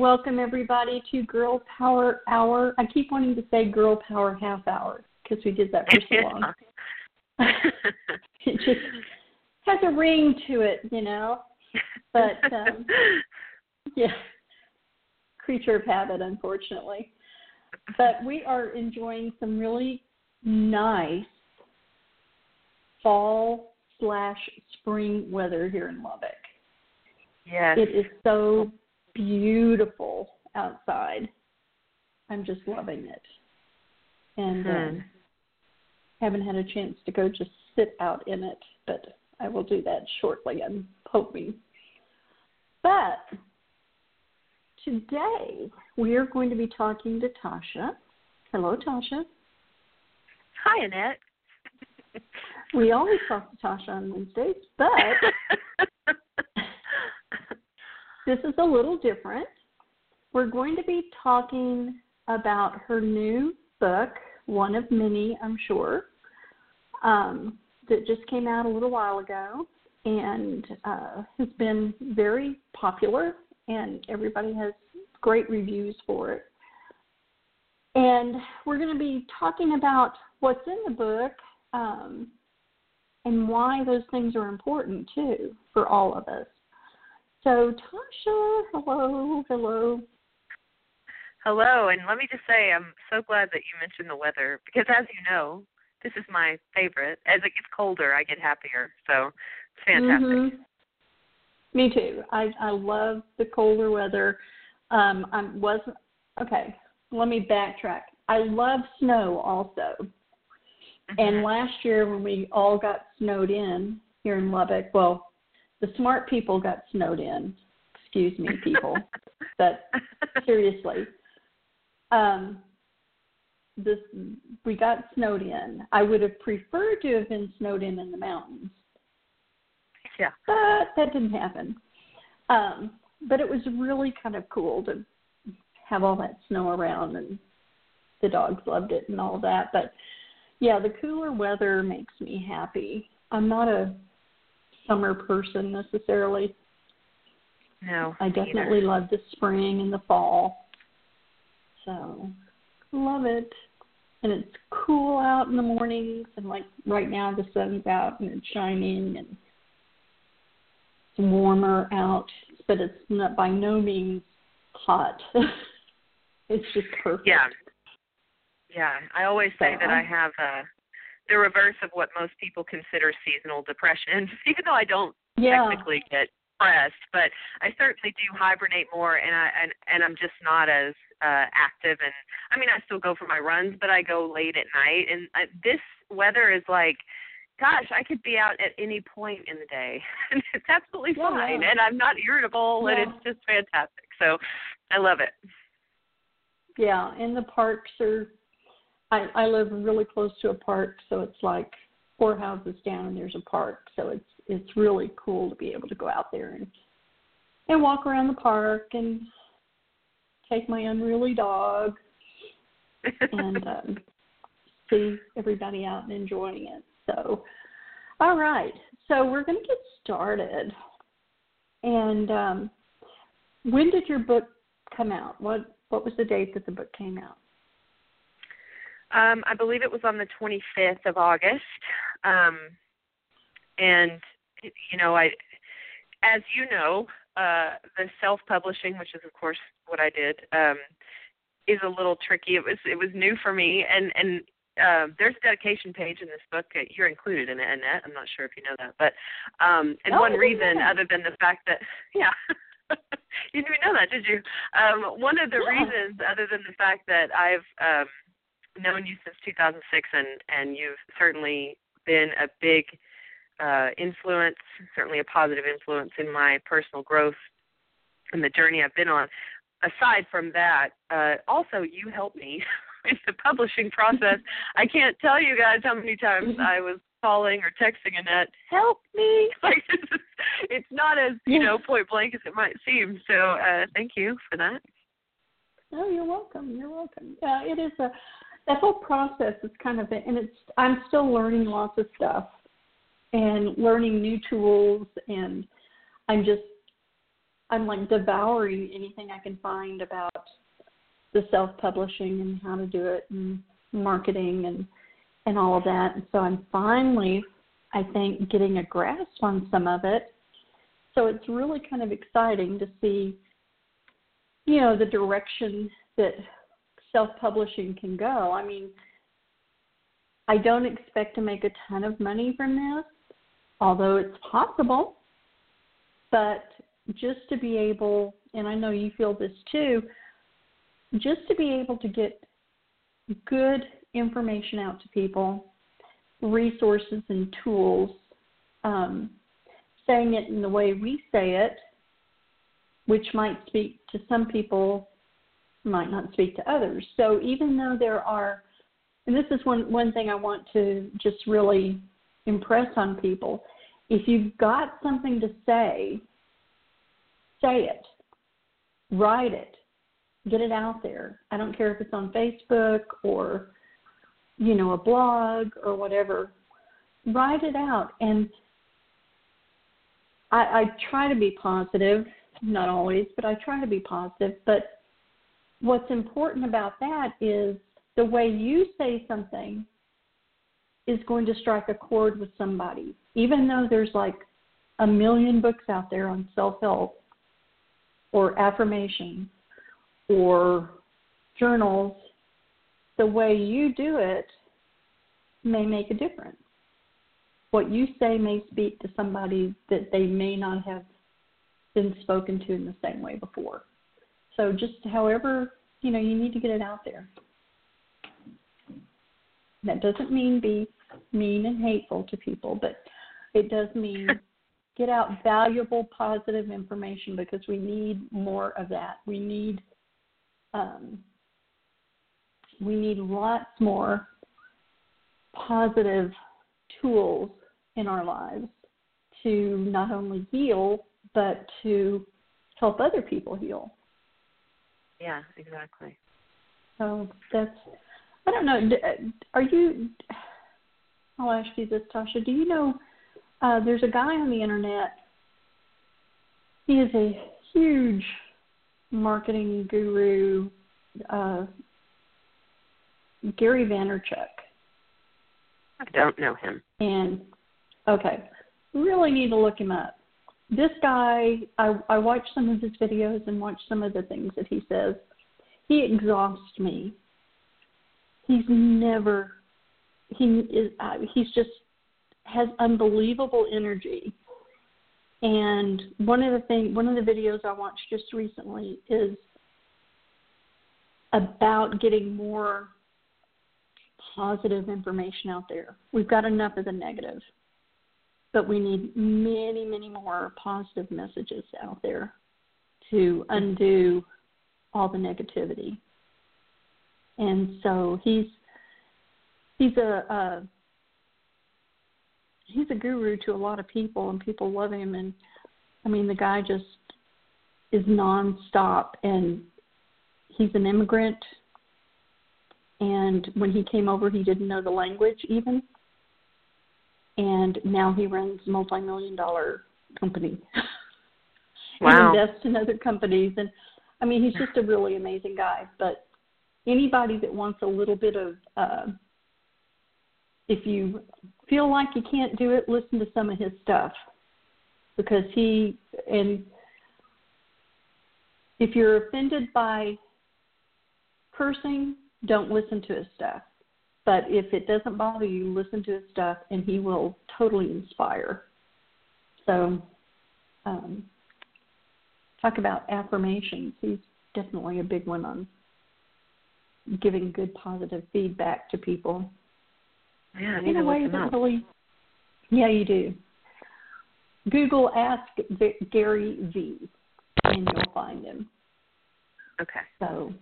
Welcome everybody to Girl Power Hour. I keep wanting to say Girl Power Half Hour because we did that for so long. it just has a ring to it, you know. But um, yeah, creature of habit, unfortunately. But we are enjoying some really nice fall slash spring weather here in Lubbock. Yes. It is so beautiful outside. I'm just loving it. And hmm. um, haven't had a chance to go just sit out in it, but I will do that shortly, I'm hoping. But today we are going to be talking to Toshia. Hello, Toshia. Hi, Annette. We always talk to Tasha on Wednesdays, but this is a little different. We're going to be talking about her new book, one of many, I'm sure, um, that just came out a little while ago and uh, has been very popular, and everybody has great reviews for it. And we're going to be talking about what's in the book um, and why those things are important too for all of us. So, Toshia, hello, hello. Hello, and let me just say I'm so glad that you mentioned the weather because, as you know, this is my favorite. As it gets colder, I get happier. So it's fantastic. Mm-hmm. Me too. I I love the colder weather. Um, I wasn't okay. Let me backtrack. I love snow also. Mm-hmm. And last year when we all got snowed in here in Lubbock, well, the smart people got snowed in. Excuse me, people. but seriously, um, this we got snowed in. I would have preferred to have been snowed in in the mountains. Yeah. But that didn't happen. Um, but it was really kind of cool to have all that snow around and the dogs loved it and all that. But yeah, the cooler weather makes me happy. I'm not a summer person necessarily. No. I definitely either. love the spring and the fall. So love it. And it's cool out in the mornings and like right now the sun's out and it's shining and it's warmer out, but it's not by no means hot. it's just perfect. Yeah. Yeah. I always say So that I have uh the reverse of what most people consider seasonal depression, even though I don't Yeah. technically get depressed, but I certainly do hibernate more and I and and I'm just not as uh active and I mean I still go for my runs, but I go late at night and I, this weather is like gosh, I could be out at any point in the day. and it's absolutely Yeah. fine and I'm not irritable and it's just fantastic. So I love it. Yeah, and the parks are. I I live really close to a park, so it's like four houses down, and there's a park. So it's it's really cool to be able to go out there and and walk around the park and take my unruly dog and um, see everybody out and enjoying it. So, all right, so we're going to get started. And um, when did your book come out? What what was the date that the book came out? Um, I believe it was on the 25th of August. Um, and you know, I, as you know, uh, the self-publishing, which is of course what I did, um, is a little tricky. It was it was new for me, and and uh, there's a dedication page in this book. that You're included in it, Annette. I'm not sure if you know that, but um, and Oh, one reason, know other than the fact that, yeah, you didn't even know that, did you? Um, one of the Yeah. reasons, other than the fact that I've um, known you since 2006, and and you've certainly been a big uh, influence, certainly a positive influence in my personal growth and the journey I've been on. Aside from that, uh, also you helped me in the publishing process. I can't tell you guys how many times I was calling or texting Annette, help me. Like it's not as you know point blank as it might seem. So uh, thank you for that. Oh, you're welcome. You're welcome. Yeah, it is a that whole process is kind of and it's I'm still learning lots of stuff and learning new tools and I'm just I'm like devouring anything I can find about the self-publishing and how to do it and marketing and and all of that. And so I'm finally, I think, getting a grasp on some of it. So it's really kind of exciting to see, you know, the direction that self-publishing can go. I mean, I don't expect to make a ton of money from this, although it's possible. But just to be able, and I know you feel this too, just to be able to get good information out to people, resources and tools, um, saying it in the way we say it, which might speak to some people, might not speak to others. So even though there are, and this is one, one thing I want to just really impress on people, if you've got something to say, say it, write it, get it out there. I don't care if it's on Facebook or, you know, a blog or whatever. Write it out. And I, I try to be positive, not always, but I try to be positive. But what's important about that is the way you say something is going to strike a chord with somebody. Even though there's like a million books out there on self help or affirmation or journals, the way you do it may make a difference. What you say may speak to somebody that they may not have been spoken to in the same way before. So just however, you know, you need to get it out there. That doesn't mean be mean and hateful to people, but it does mean get out valuable, positive information because we need more of that. We need um, we need lots more positive tools in our lives to not only heal but to help other people heal. Yeah, exactly. So that's I don't know. Are you? I'll ask you this, Toshia. Do you know? Uh, there's a guy on the internet. He is a huge marketing guru, uh, Gary Vaynerchuk. I don't know him. And okay, really need to look him up. This guy, I, I watch some of his videos and watch some of the things that he says. He exhausts me. He's never. He is. Uh, he's just has unbelievable energy and one of the thing, one of the videos I watched just recently is about getting more positive information out there. We've got enough of the negative, but we need many, many more positive messages out there to undo all the negativity. And so he's he's a, a he's a guru to a lot of people, and people love him. And I mean, the guy just is nonstop, and he's an immigrant. And when he came over, he didn't know the language even. And now he runs a multi-million dollar company. Wow. and invests in other companies, and I mean, he's just a really amazing guy. But anybody that wants a little bit of uh, if you feel like you can't do it, listen to some of his stuff because he and if you're offended by cursing, don't listen to his stuff. But if it doesn't bother you, listen to his stuff, and he will totally inspire. So, um, talk about affirmations. He's definitely a big one on giving good positive feedback to people. Yeah, I need to look them Really, yeah, you do. Google Ask Gary V, and you'll find him. Okay. So,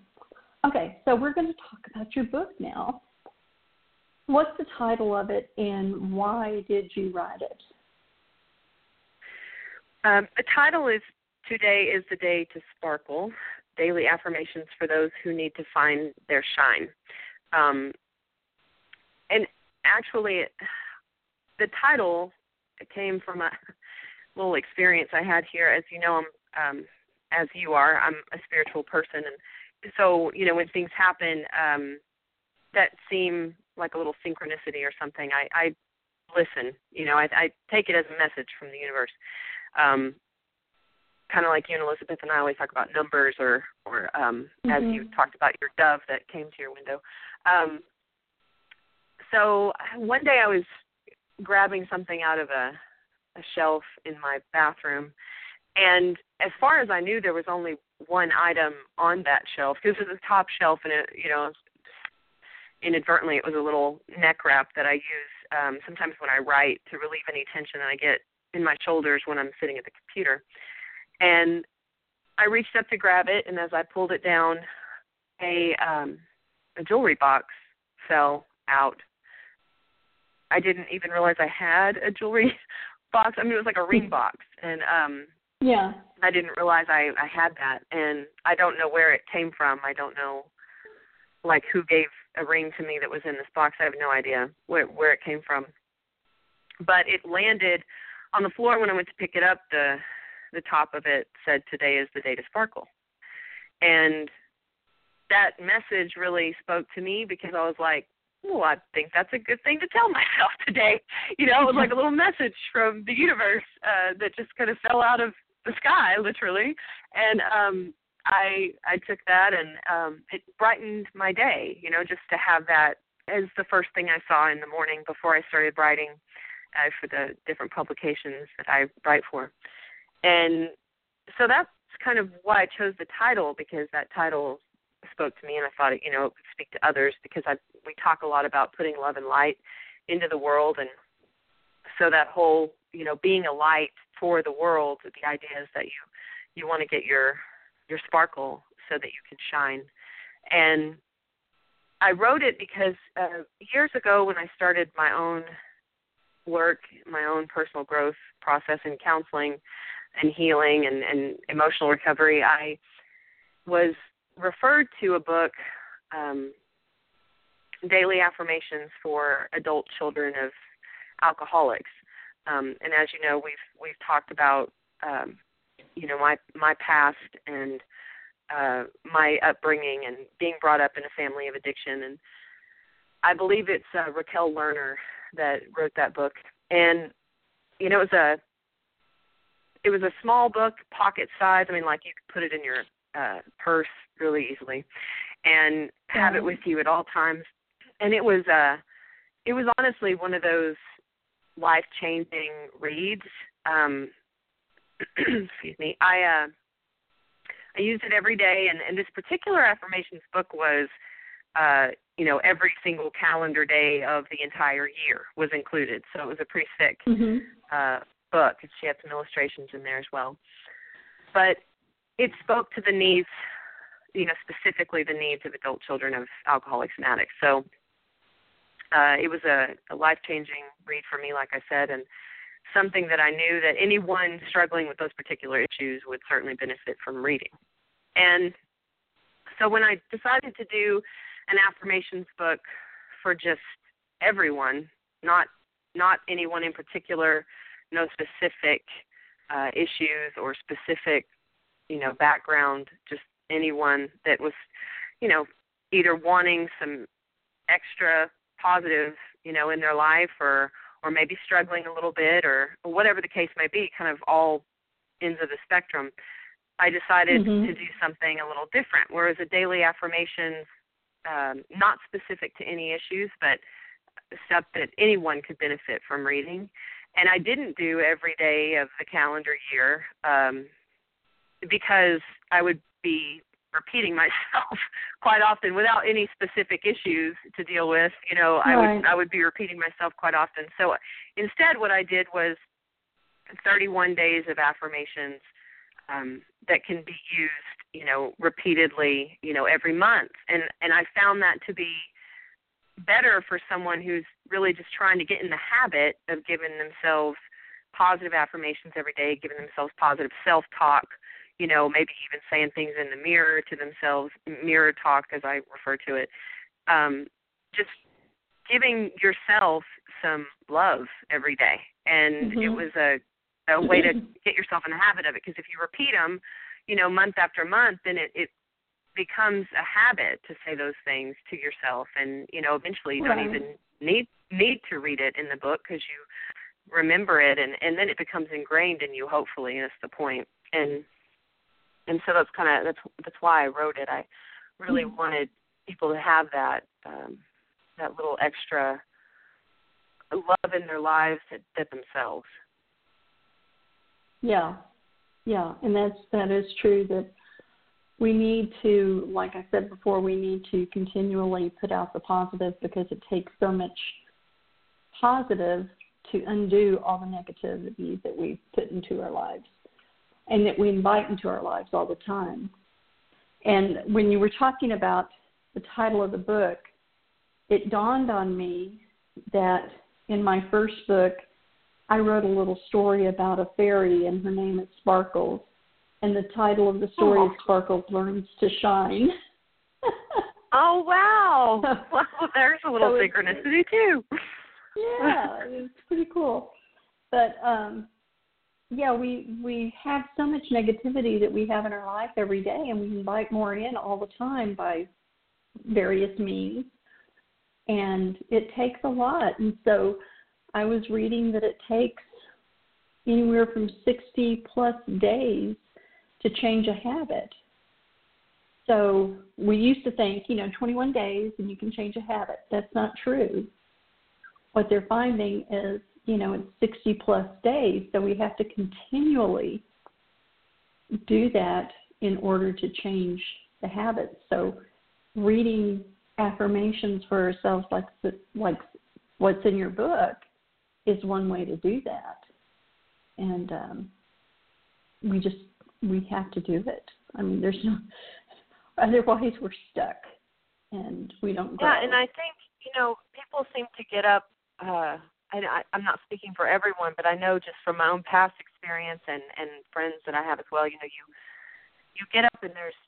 okay, so we're going to talk about your book now. What's the title of it, and why did you write it? Um, the title is "Today is the Day to Sparkle: Daily Affirmations for Those Who Need to Find Their Shine." Um, and actually, the title came from a little experience I had here. As you know, I'm um, as you are. I'm a spiritual person, and so you know when things happen um, that seem like a little synchronicity or something, I, I listen. You know, I, I take it as a message from the universe. Um, kind of like you and Elizabeth and I always talk about numbers, or or um, mm-hmm. as you talked about your dove that came to your window. Um, so one day I was grabbing something out of a, a shelf in my bathroom, and as far as I knew, there was only one item on that shelf because it was a top shelf, and it, you know, inadvertently it was a little neck wrap that I use um, sometimes when I write to relieve any tension that I get in my shoulders when I'm sitting at the computer. And I reached up to grab it, and as I pulled it down, a um, a jewelry box fell out. I didn't even realize I had a jewelry box. I mean, it was like a ring box, and um, yeah, I didn't realize I I had that, and I don't know where it came from. I don't know, like who gave a ring to me that was in this box. I have no idea where where it came from, but it landed on the floor when I went to pick it up. The the top of it said, "Today is the day to sparkle," and that message really spoke to me because I was like, well, I think that's a good thing to tell myself today." You know, it was like a little message from the universe uh, that just kind of fell out of the sky, literally, and um, I I took that and um, it brightened my day. You know, just to have that as the first thing I saw in the morning before I started writing uh, for the different publications that I write for. And so that's kind of why I chose the title because that title spoke to me and I thought it, you know, it would speak to others because I we talk a lot about putting love and light into the world and so that whole, you know, being a light for the world, the idea is that you you want to get your your sparkle so that you can shine. And I wrote it because uh, years ago when I started my own work, my own personal growth process in counseling, and healing and, and emotional recovery, I was referred to a book, um, Daily Affirmations for Adult Children of Alcoholics. Um, and as you know, we've we've talked about um, you know my my past and uh, my upbringing and being brought up in a family of addiction. And I believe it's uh, Rokelle Lerner that wrote that book. And you know, it was a it was a small book, pocket size. I mean, like you could put it in your uh, purse really easily, and have it with you at all times. And it was uh, it was honestly one of those life changing reads. Um, excuse me. I uh, I used it every day, and, and this particular affirmations book was, uh, you know, every single calendar day of the entire year was included. So it was a pretty thick mm-hmm. uh, book, and she had some illustrations in there as well. But it spoke to the needs, you know, specifically the needs of adult children of alcoholics and addicts. So uh, it was a, a life changing read for me, like I said, and something that I knew that anyone struggling with those particular issues would certainly benefit from reading. And so when I decided to do an affirmations book for just everyone, not not anyone in particular, no specific uh, issues or specific, you know, background, just anyone that was, you know, either wanting some extra positive, you know, in their life or or maybe struggling a little bit or, or whatever the case may be, kind of all ends of the spectrum. I decided mm-hmm. to do something a little different. Whereas a daily affirmations, um, not specific to any issues, but stuff that anyone could benefit from reading and I didn't do every day of the calendar year um, because I would be repeating myself quite often without any specific issues to deal with. You know, right. I would I would be repeating myself quite often. So instead, what I did was 31 days of affirmations um, that can be used, you know, repeatedly, you know, every month, and and I found that to be better for someone who's really just trying to get in the habit of giving themselves positive affirmations every day, giving themselves positive self talk, you know, maybe even saying things in the mirror to themselves, mirror talk as I refer to it. Um, just giving yourself some love every day. And mm-hmm. it was a a way to get yourself in the habit of it. Because if you repeat them, you know, month after month, then it it becomes a habit to say those things to yourself, and you know, eventually you don't even need need to read it in the book because you remember it, and and then it becomes ingrained in you. Hopefully, and that's the point. And and so that's kind of that's that's why I wrote it. I really mm-hmm. wanted people to have that um, that little extra love in their lives that, that themselves. Yeah, yeah, and that's that is true. That we need to, like I said before, we need to continually put out the positive because it takes so much positive to undo all the negativity that we put into our lives and that we invite into our lives all the time. And when you were talking about the title of the book, it dawned on me that in my first book, I wrote a little story about a fairy, and her name is Sparkles. And the title of the story oh. is Sparkles Learns to Shine. oh, wow. Well, there's a little so synchronicity, too. yeah, it's pretty cool. But um yeah, we we have so much negativity that we have in our life every day, and we invite more in all the time by various means, and it takes a lot. And so, I was reading that it takes anywhere from 60 plus days to change a habit. So we used to think, you know, 21 days and you can change a habit. That's not true. What they're finding is you know, it's 60 plus days. So we have to continually do that in order to change the habits. So reading affirmations for ourselves, like like what's in your book, is one way to do that. And um, we just we have to do it. I mean, there's no otherwise we're stuck and we don't. Grow. Yeah, and I think you know people seem to get up uh, I, I, I'm not speaking for everyone, but I know just from my own past experience and and friends that I have as well. You know, you you get up and there's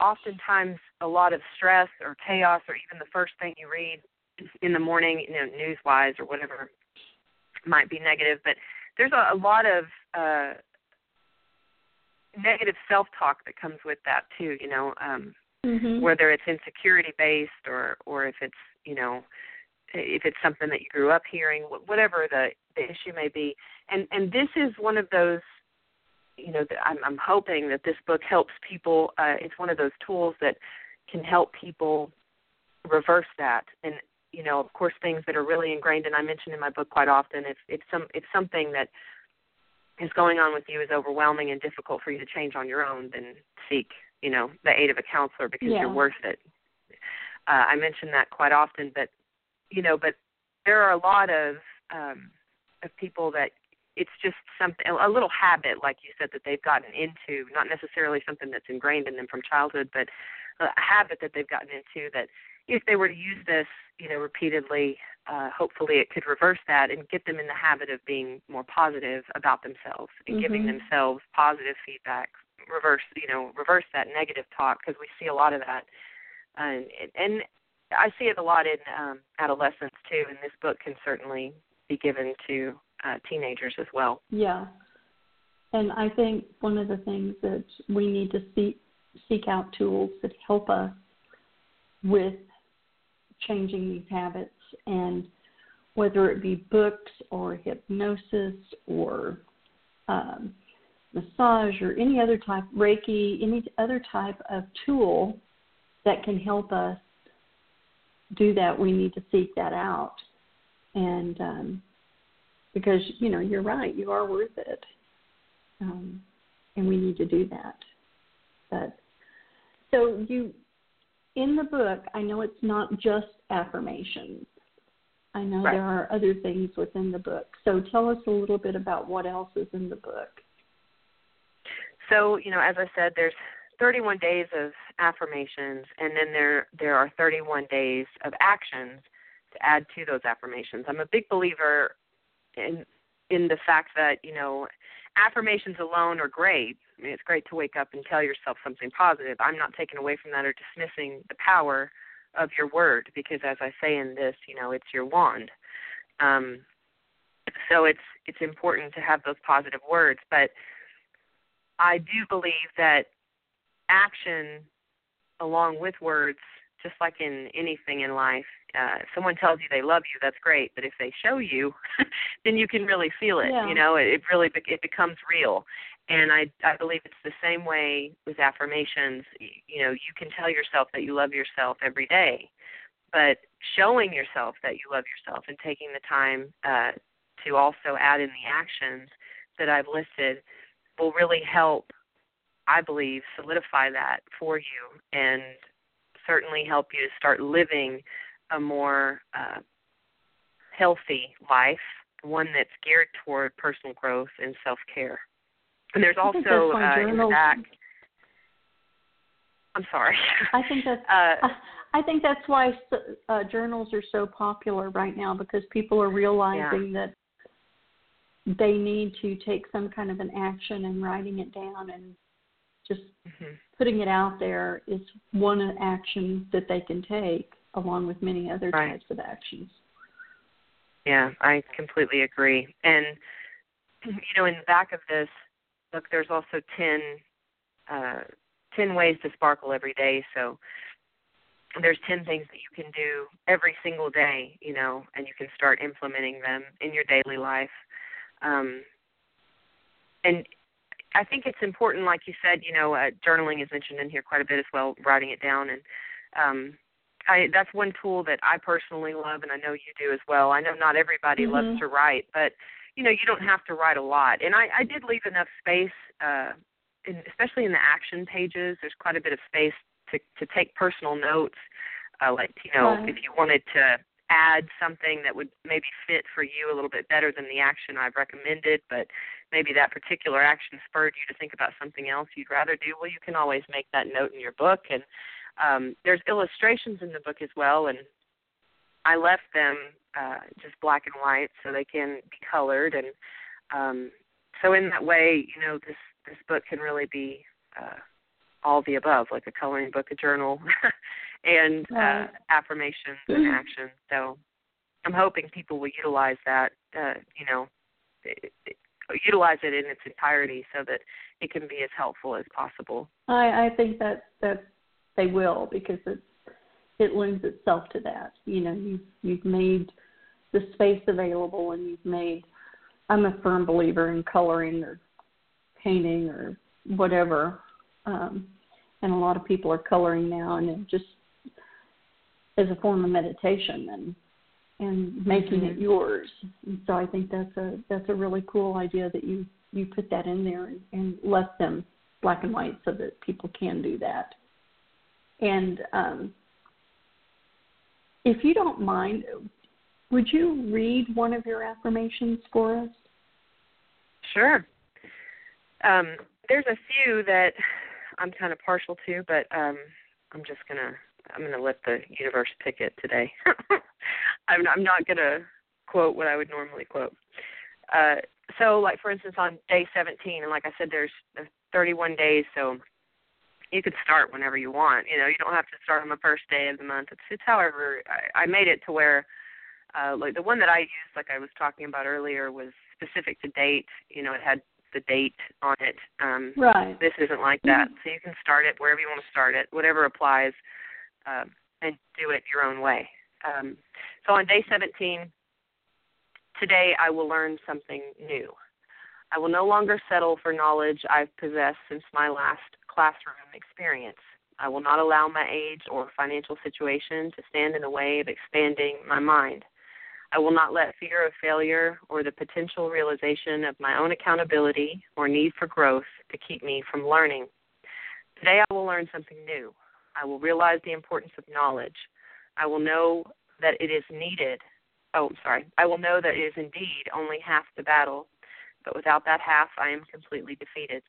oftentimes a lot of stress or chaos, or even the first thing you read in the morning, you know, news wise or whatever might be negative. But there's a, a lot of uh, negative self talk that comes with that too. You know, um, mm-hmm. whether it's insecurity based or or if it's you know if it's something that you grew up hearing, whatever the, the issue may be. And and this is one of those, you know, that I'm, I'm hoping that this book helps people. Uh, it's one of those tools that can help people reverse that. And you know, of course, things that are really ingrained, and I mention in my book quite often, if if some if something that is going on with you is overwhelming and difficult for you to change on your own, then seek, you know, the aid of a counselor because yeah. you're worth it. Uh, I mention that quite often, but you know, but there are a lot of um, of people that it's just something a little habit, like you said, that they've gotten into. Not necessarily something that's ingrained in them from childhood, but a habit that they've gotten into that if they were to use this, you know, repeatedly, uh, hopefully it could reverse that and get them in the habit of being more positive about themselves and mm-hmm. giving themselves positive feedback. Reverse, you know, reverse that negative talk because we see a lot of that. And and I see it a lot in um, adolescents too, and this book can certainly be given to uh, teenagers as well. Yeah, and I think one of the things that we need to seek seek out tools that help us with changing these habits, and whether it be books or hypnosis or um, massage or any other type, Reiki, any other type of tool that can help us do that, we need to seek that out. And um, because, you know, you're right, you are worth it. Um, and we need to do that. But so you, in the book, I know it's not just affirmations. I know right. there are other things within the book. So tell us a little bit about what else is in the book. So, you know, as I said, there's 31 days of affirmations and then there there are 31 days of actions to add to those affirmations. I'm a big believer in in the fact that, you know, affirmations alone are great. I mean, it's great to wake up and tell yourself something positive. I'm not taking away from that or dismissing the power of your word because as I say in this, you know, it's your wand. Um so it's it's important to have those positive words. But I do believe that action, along with words, just like in anything in life, uh, if someone tells you they love you, that's great. But if they show you, then you can really feel it. Yeah. You know, it, it really it becomes real. And I I believe it's the same way with affirmations. You, you know, you can tell yourself that you love yourself every day, but showing yourself that you love yourself and taking the time uh, to also add in the actions that I've listed will really help, I believe, solidify that for you and certainly help you to start living a more uh, healthy life, one that's geared toward personal growth and self care. And there's also uh, in the back. I'm sorry. I think that's. Uh, I think that's why uh, journals are so popular right now because people are realizing yeah. that they need to take some kind of an action and writing it down and just mm-hmm. putting it out there is one action that they can take along with many other right. types of actions. Yeah, I completely agree. And you know, in the back of this book, there's also ten uh, ten ways to sparkle every day. So there's 10 things that you can do every single day, you know, and you can start implementing them in your daily life. Um, and I think it's important, like you said, you know, uh, journaling is mentioned in here quite a bit as well, writing it down. And um, I, that's one tool that I personally love, and I know you do as well. I know not everybody mm-hmm. loves to write, but you know, you don't have to write a lot. And I, I did leave enough space, uh, in, especially in the action pages. There's quite a bit of space to to take personal notes, uh, like you know, right. if you wanted to add something that would maybe fit for you a little bit better than the action I've recommended, but maybe that particular action spurred you to think about something else you'd rather do, well, you can always make that note in your book. And um, there's illustrations in the book as well, and I left them uh, just black and white so they can be colored. And um, so in that way, you know, this this book can really be uh, all the above, like a coloring book, a journal, and right. uh, affirmations and action. So I'm hoping people will utilize that, uh, you know, it, it, utilize it in its entirety so that it can be as helpful as possible. I, I think that that they will because it it lends itself to that. You know, you've you've made the space available and you've made. I'm a firm believer in coloring or painting or whatever. Um, and a lot of people are coloring now and it just as a form of meditation and and making mm-hmm. it yours. And so I think that's a that's a really cool idea that you you put that in there and, and left them black and white so that people can do that. And um, if you don't mind, would you read one of your affirmations for us? Sure. Um, there's a few that I'm kind of partial to, but um, I'm just gonna I'm gonna let the universe pick it today. I'm I'm not gonna quote what I would normally quote. Uh, so, like for instance, on day 17, and like I said, there's 31 days, so you could start whenever you want. You know, you don't have to start on the first day of the month. It's it's however I, I made it to where uh, like the one that I used, like I was talking about earlier, was specific to date. You know, it had the date on it. Um, right. This isn't like that, so you can start it wherever you want to start it, whatever applies, uh, and do it your own way. Um, so on day 17, today I will learn something new. I will no longer settle for knowledge I've possessed since my last classroom experience. I will not allow my age or financial situation to stand in the way of expanding my mind. I will not let fear of failure or the potential realization of my own accountability or need for growth to keep me from learning. Today I will learn something new. I will realize the importance of knowledge. I will know that it is needed. Oh, sorry. I will know that it is indeed only half the battle, but without that half, I am completely defeated.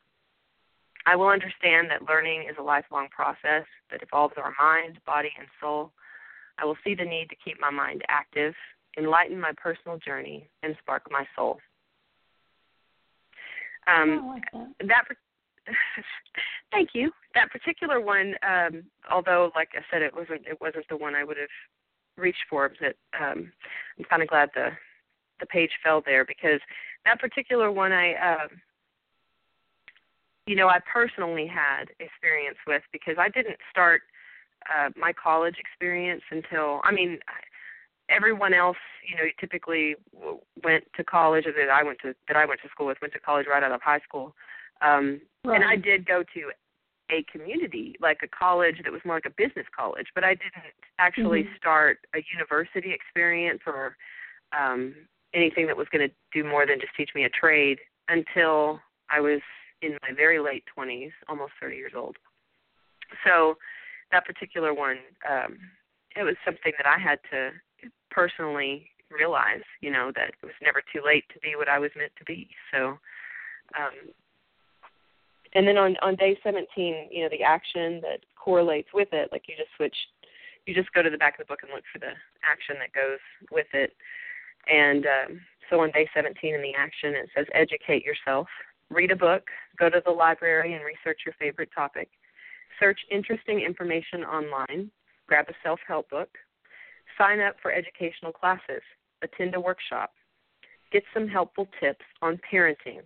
I will understand that learning is a lifelong process that involves our mind, body, and soul. I will see the need to keep my mind active enlighten my personal journey, and spark my soul. Um, like that. that thank you. That particular one, um, although like I said, it wasn't it wasn't the one I would have reached for. But um, I'm kind of glad the the page fell there because that particular one I uh, you know I personally had experience with because I didn't start uh, my college experience until I mean everyone else you know typically w- went to college that I went to that I went to school with went to college right out of high school um right. and I did go to a community like a college that was more like a business college but I didn't actually mm-hmm. start a university experience or um anything that was going to do more than just teach me a trade until I was in my very late 20s almost 30 years old so that particular one um it was something that I had to personally realize, you know, that it was never too late to be what I was meant to be. So, um, and then on on day 17, you know, the action that correlates with it, like you just switch, you just go to the back of the book and look for the action that goes with it. And um, so on day 17 in the action, it says educate yourself, read a book, go to the library and research your favorite topic, search interesting information online, grab a self help book, sign up for educational classes, attend a workshop, get some helpful tips on parenting,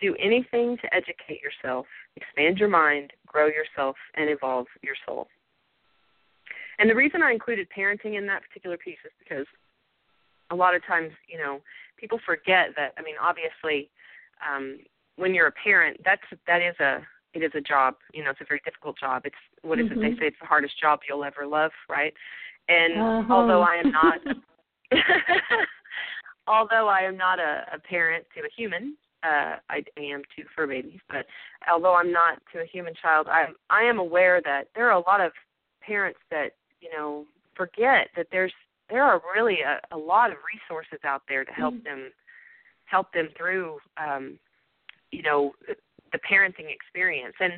do anything to educate yourself, expand your mind, grow yourself, and evolve your soul. And the reason I included parenting in that particular piece is because a lot of times, you know, people forget that. I mean, obviously, um, when you're a parent, that's that is a it is a job. You know, it's a very difficult job. It's what is mm-hmm. it they say? It's the hardest job you'll ever love, right? And uh-huh. although I am not, although I am not a, a parent to a human, uh, I am to fur babies. But although I'm not to a human child, I I am aware that there are a lot of parents that you know forget that there's there are really a, a lot of resources out there to help mm-hmm. them help them through um, you know the parenting experience and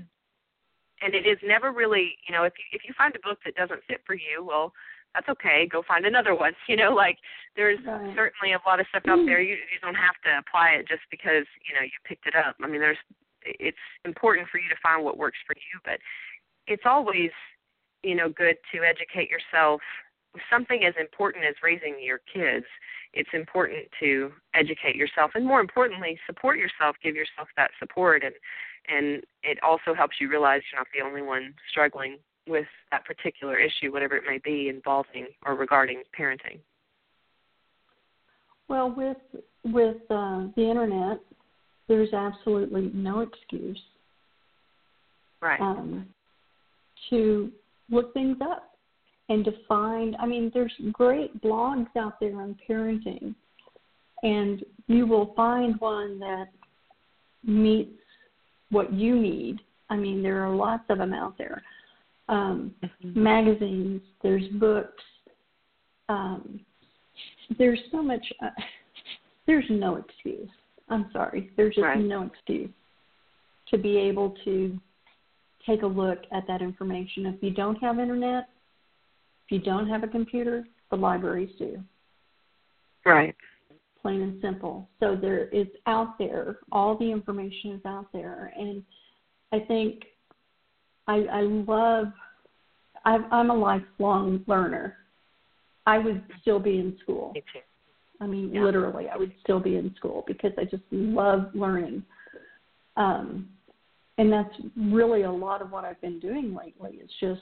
and it is never really you know if you if you find a book that doesn't fit for you well that's okay. Go find another one. You know, like there's right. certainly a lot of stuff out there. You you don't have to apply it just because you know you picked it up. I mean, there's it's important for you to find what works for you, but it's always you know good to educate yourself with something as important as raising your kids. It's important to educate yourself, and more importantly, support yourself. Give yourself that support, and and it also helps you realize you're not the only one struggling with that particular issue, whatever it may be involving or regarding parenting? Well, with with uh, the internet, there's absolutely no excuse right. um, to look things up and to find. I mean, there's great blogs out there on parenting, and you will find one that meets what you need. I mean, there are lots of them out there um, mm-hmm. magazines, there's books. Um, there's so much. Uh, there's no excuse. I'm sorry. There's just right. no excuse to be able to take a look at that information. If you don't have internet, if you don't have a computer, the libraries do. Right. Plain and simple. So there is out there. All the information is out there, and I think I, I love. i I'm a lifelong learner. I would still be in school. Me too. I mean, yeah. literally, I would still be in school because I just love learning. Um, and that's really a lot of what I've been doing lately. Is just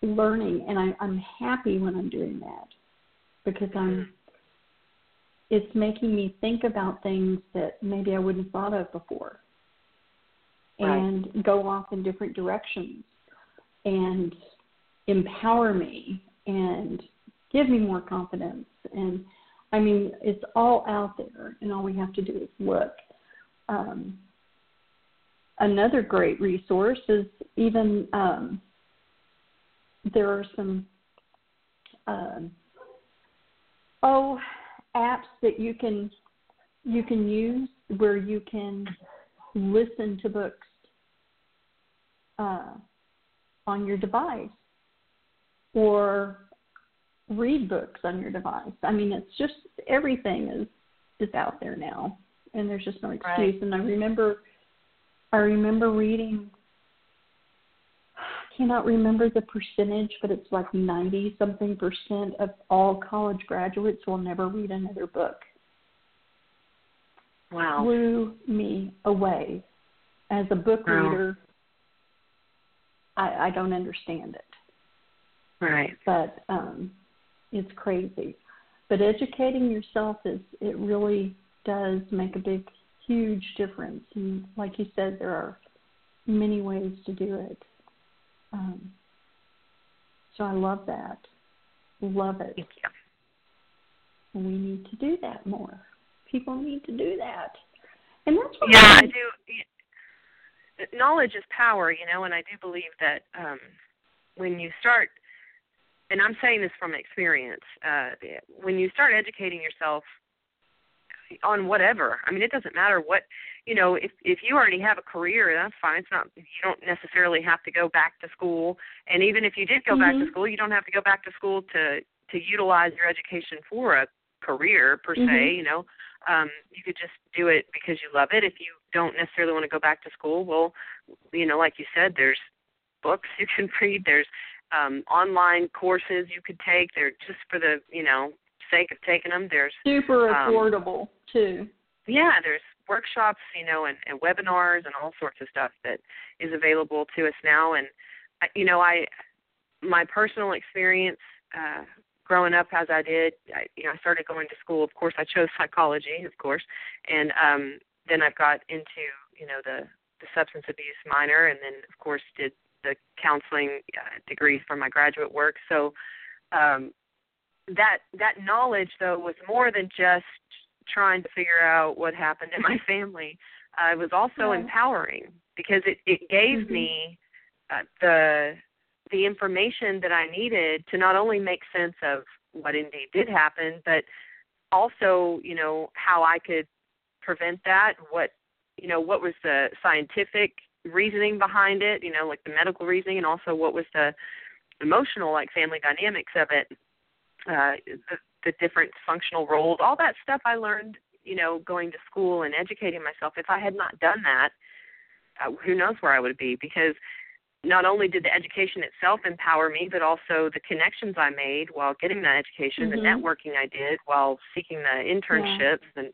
learning, and I, I'm happy when I'm doing that because I'm. Mm-hmm. It's making me think about things that maybe I wouldn't have thought of before and go off in different directions and empower me and give me more confidence. And i mean it's all out there and all we have to do is look. Um, another great resource is even um, there are some um, oh apps that you can you can use where you can listen to books uh, on your device or read books on your device. I mean, it's just everything is is out there now, and there's just no excuse. Right. And I remember, I remember reading. I cannot remember the percentage, but it's like 90 something percent of all college graduates will never read another book. Wow. Blew me away. As a book wow. reader, I, I don't understand it. Right. But um, it's crazy. But educating yourself is it really does make a big, huge difference. And like you said, there are many ways to do it. Um, so I love that. Love it. Thank you. We need to do that more. People need to do that. And that's what Yeah, I do. Knowledge is power, you know, and I do believe that um, when you start, and I'm saying this from experience, uh, when you start educating yourself on whatever, I mean, it doesn't matter what you know, if if you already have a career, that's fine. It's not you don't necessarily have to go back to school. And even if you did go mm-hmm. back to school, you don't have to go back to school to to utilize your education for a career per mm-hmm. se. You know, um, you could just do it because you love it. If you don't necessarily want to go back to school, well, you know, like you said, there's books you can read. There's um, online courses you could take. They're just for the you know sake of taking them. There's super um, affordable too. Yeah, there's workshops, you know, and, and webinars and all sorts of stuff that is available to us now. And you know, I my personal experience uh, growing up as I did, I, you know, I started going to school. Of course, I chose psychology, of course, and um, then I've got into you know the the substance abuse minor, and then of course did the counseling uh, degree for my graduate work. So um, that that knowledge though was more than just trying to figure out what happened in my family uh, it was also yeah. empowering because it it gave mm-hmm. me uh, the the information that I needed to not only make sense of what indeed did happen, but also you know how I could prevent that. What you know what was the scientific reasoning behind it? You know, like the medical reasoning, and also what was the emotional, like family dynamics of it. Uh, the, the different functional roles, all that stuff I learned, you know, going to school and educating myself. If I had not done that, uh, who knows where I would be? Because not only did the education itself empower me, but also the connections I made while getting that education, mm-hmm. the networking I did while seeking the internships, yeah. and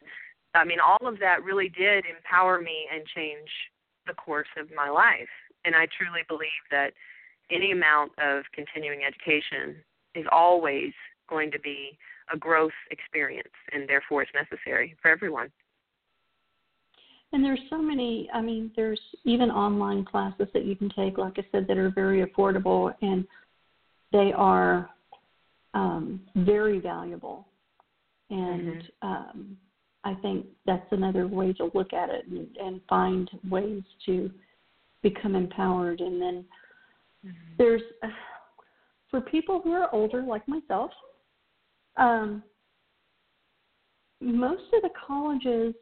I mean, all of that really did empower me and change the course of my life. And I truly believe that any amount of continuing education is always going to be a growth experience, and therefore it's necessary for everyone. And there's so many, I mean, there's even online classes that you can take, like I said, that are very affordable and they are um, very valuable. And mm-hmm. um, I think that's another way to look at it and, and find ways to become empowered. And then mm-hmm. there's, for people who are older, like myself, um, most of the colleges,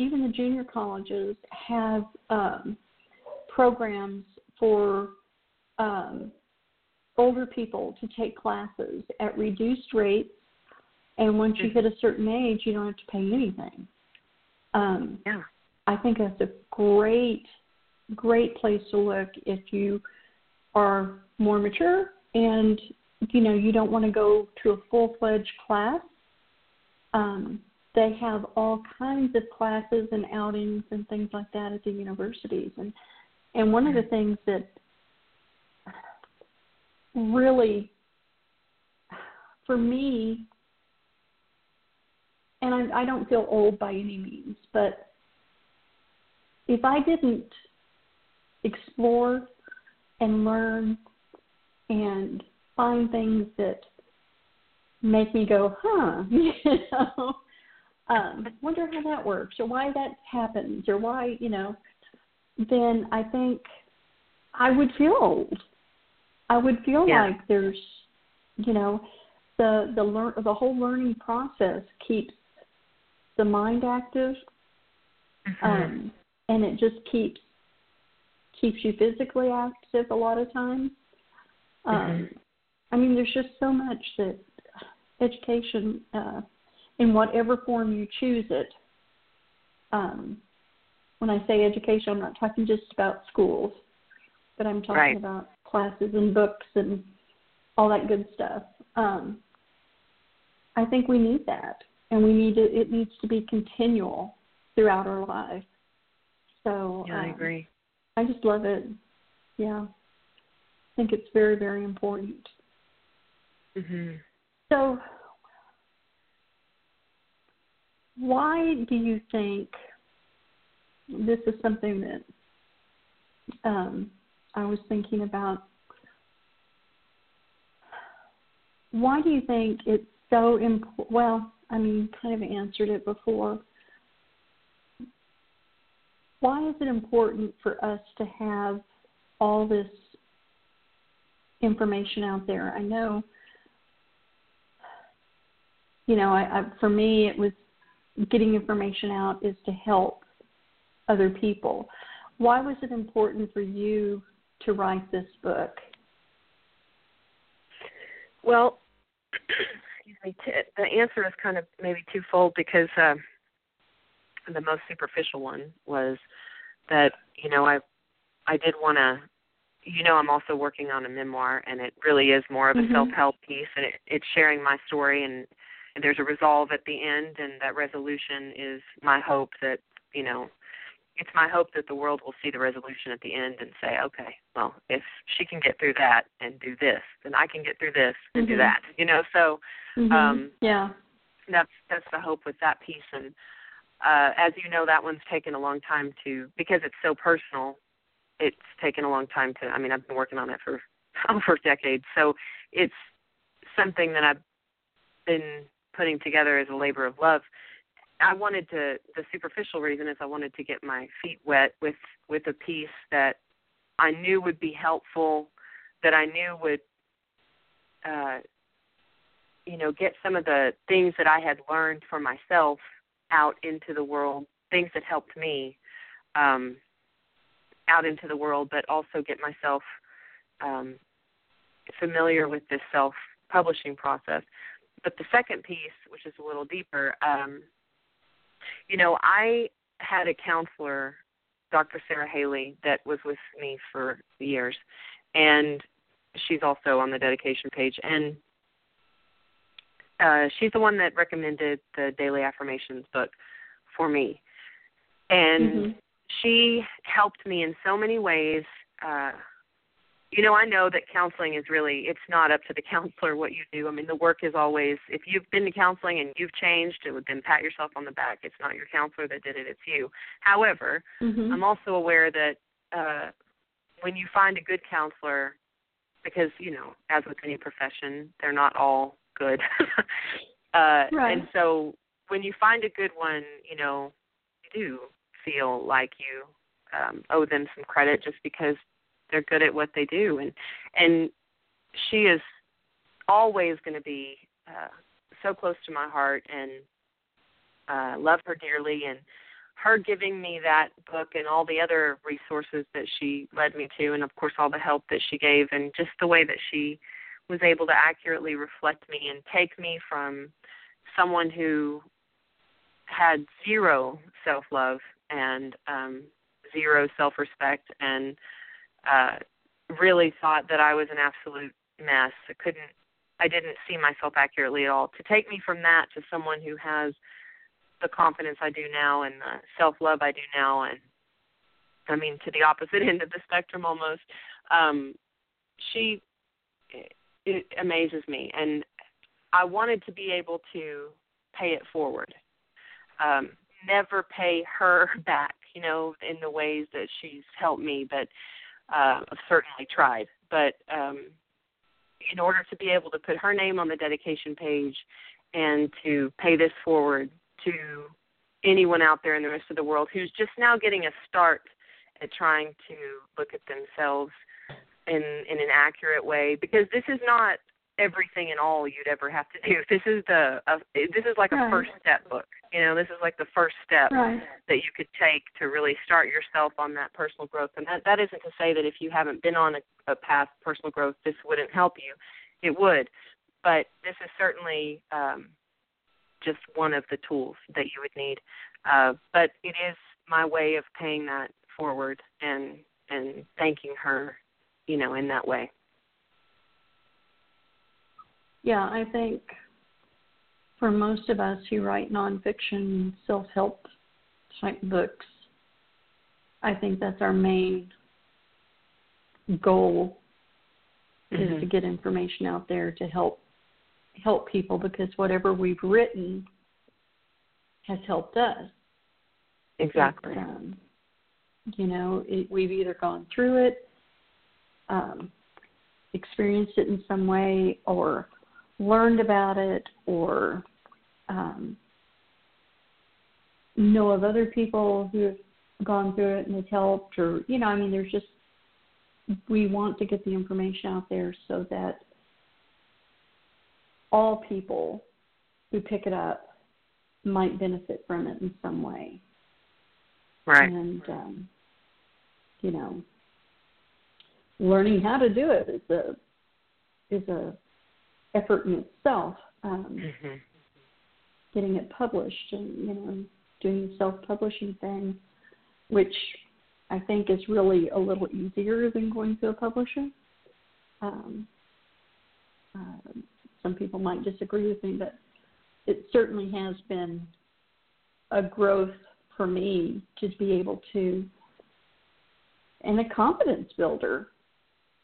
even the junior colleges, have um, programs for um, older people to take classes at reduced rates. And once you hit a certain age, you don't have to pay anything. Um, yeah. I think that's a great, great place to look if you are more mature and you know you don't want to go to a full fledged class. Um, they have all kinds of classes and outings and things like that at the universities, and and one of the mm-hmm. things that really for me and I, I don't feel old by any means, but if I didn't explore and learn and find things that make me go, huh, you know, um, wonder how that works or why that happens or why, you know, then I think I would feel old. I would feel yeah. like there's, you know, the the learn the whole learning process keeps the mind active, mm-hmm. um, and it just keeps keeps you physically active a lot of times. Um, mm-hmm. I mean, there's just so much that education, uh, in whatever form you choose it. Um, when I say education, I'm not talking just about schools, but I'm talking right. about classes and books and all that good stuff. Um, I think we need that, and we need to, it needs to be continual throughout our life. So yeah, I um, agree. I just love it. Yeah, I think it's very very important. Mhm. So, why do you think this is something that um, I was thinking about? Why do you think it's so important? Well, I mean, kind of answered it before. Why is it important for us to have all this information out there? I know you know, I, I for me it was getting information out is to help other people. Why was it important for you to write this book? Well, excuse me. The answer is kind of maybe twofold because uh, the most superficial one was that you know I I did want to you know I'm also working on a memoir and it really is more of a mm-hmm. self-help piece and it, it's sharing my story and there's a resolve at the end and that resolution is my hope that you know it's my hope that the world will see the resolution at the end and say okay well if she can get through that and do this then i can get through this and mm-hmm. do that you know so mm-hmm. um yeah that's that's the hope with that piece and uh as you know that one's taken a long time to because it's so personal it's taken a long time to i mean i've been working on it for over decades so it's something that i've been putting together as a labor of love. I wanted to the superficial reason is I wanted to get my feet wet with with a piece that I knew would be helpful, that I knew would uh you know get some of the things that I had learned for myself out into the world, things that helped me um out into the world, but also get myself um familiar with this self publishing process but the second piece, which is a little deeper, um, you know, I had a counselor, Dr. Sarah Haley, that was with me for years, and she's also on the dedication page, and uh, she's the one that recommended the Daily Affirmations book for me, and mm-hmm. she helped me in so many ways. Uh, you know, I know that counseling is really it's not up to the counselor what you do. I mean, the work is always if you've been to counseling and you've changed, it would then pat yourself on the back. It's not your counselor that did it, it's you. However, mm-hmm. I'm also aware that uh when you find a good counselor because, you know, as with any profession, they're not all good. uh right. and so when you find a good one, you know, you do feel like you um owe them some credit just because they're good at what they do. And and she is always going to be uh so close to my heart and uh love her dearly. And her giving me that book and all the other resources that she led me to and of course all the help that she gave and just the way that she was able to accurately reflect me and take me from someone who had zero self love and um zero self respect and uh, really thought that I was an absolute mess. I couldn't, I didn't see myself accurately at all. To take me from that to someone who has the confidence I do now and the self love I do now, and I mean to the opposite end of the spectrum almost. Um, she it amazes me, and I wanted to be able to pay it forward. Um, never pay her back, you know, in the ways that she's helped me, but uh, certainly tried. But um, in order to be able to put her name on the dedication page and to pay this forward to anyone out there in the rest of the world who's just now getting a start at trying to look at themselves in in an accurate way because this is not everything and all you'd ever have to do. This is the uh, this is like a first step book. You know, this is like the first step right. that you could take to really start yourself on that personal growth. And that that isn't to say that if you haven't been on a, a path personal growth, this wouldn't help you. It would, but this is certainly um, just one of the tools that you would need. Uh, but it is my way of paying that forward and and thanking her you know, in that way. Yeah, I think for most of us who write nonfiction self help type books, I think that's our main goal mm-hmm. is to get information out there to help help people because whatever we've written has helped us. Exactly. um, you know, it, we've either gone through it, um, experienced it in some way, or learned about it, or um, know of other people who have gone through it and it's helped, or you know, I mean, there's just we want to get the information out there so that all people who pick it up might benefit from it in some way. Right. And um, you know, learning how to do it is a is a effort in itself. Um, mm-hmm. Getting it published and you know doing the self publishing thing, which I think is really a little easier than going to a publisher. Um, uh, some people might disagree with me, but it certainly has been a growth for me to be able to, and a confidence builder,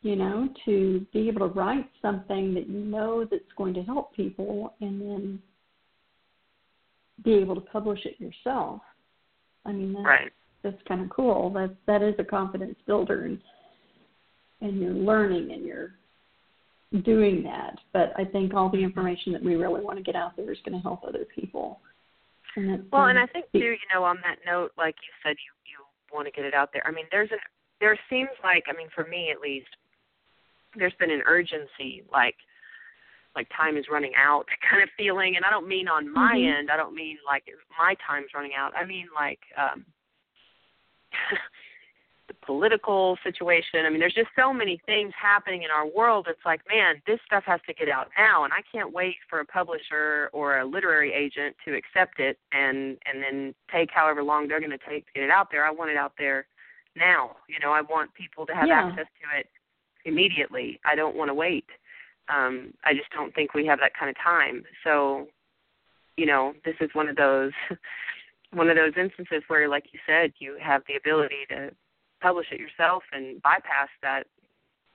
you know, to be able to write something that you know that's going to help people and then be able to publish it yourself. I mean, that's, right that's kind of cool. That that is a confidence builder, and and you're learning and you're doing that. But I think all the mm-hmm. information that we really want to get out there is going to help other people. And well, and I think too, you know, on that note, like you said, you you want to get it out there. I mean, there's an there seems like, I mean, for me at least, there's been an urgency, like like time is running out kind of feeling and i don't mean on my mm-hmm. end i don't mean like my time's running out i mean like um the political situation. I mean, there's just so many things happening in our world. It's like, man, this stuff has to get out now, and I can't wait for a publisher or a literary agent to accept it and and then take however long they're going to take to get it out there. I want it out there now. You know, I want people to have yeah. access to it immediately. I don't want to wait. Um, I just don't think we have that kind of time. So, you know, this is one of those one of those instances where, like you said, you have the ability to publish it yourself and bypass that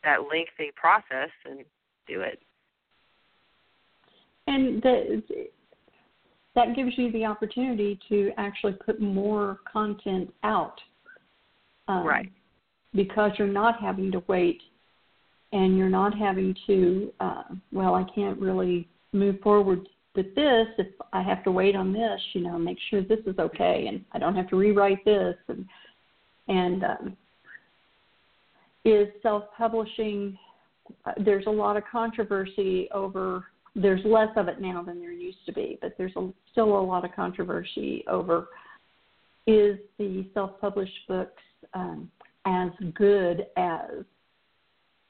that lengthy process and do it. And the, that gives you the opportunity to actually put more content out. Um, right. Because you're not having to wait and you're not having to, uh, well, I can't really move forward with this, if I have to wait on this, you know, make sure this is okay, and I don't have to rewrite this, and and um, is self-publishing. Uh, there's a lot of controversy over. There's less of it now than there used to be, but there's a, still a lot of controversy over is the self-published books um, as good as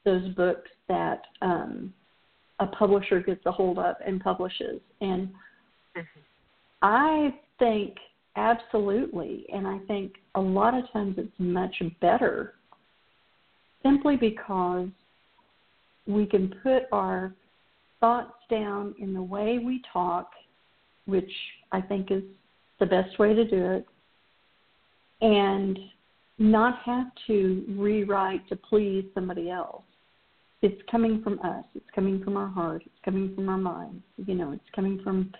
those books that um, a publisher gets a hold of and publishes. And mm-hmm. I think absolutely, and I think a lot of times it's much better simply because we can put our thoughts down in the way we talk, which I think is the best way to do it, and not have to rewrite to please somebody else it's coming from us. It's coming from our heart. It's coming from our mind. You know, it's coming from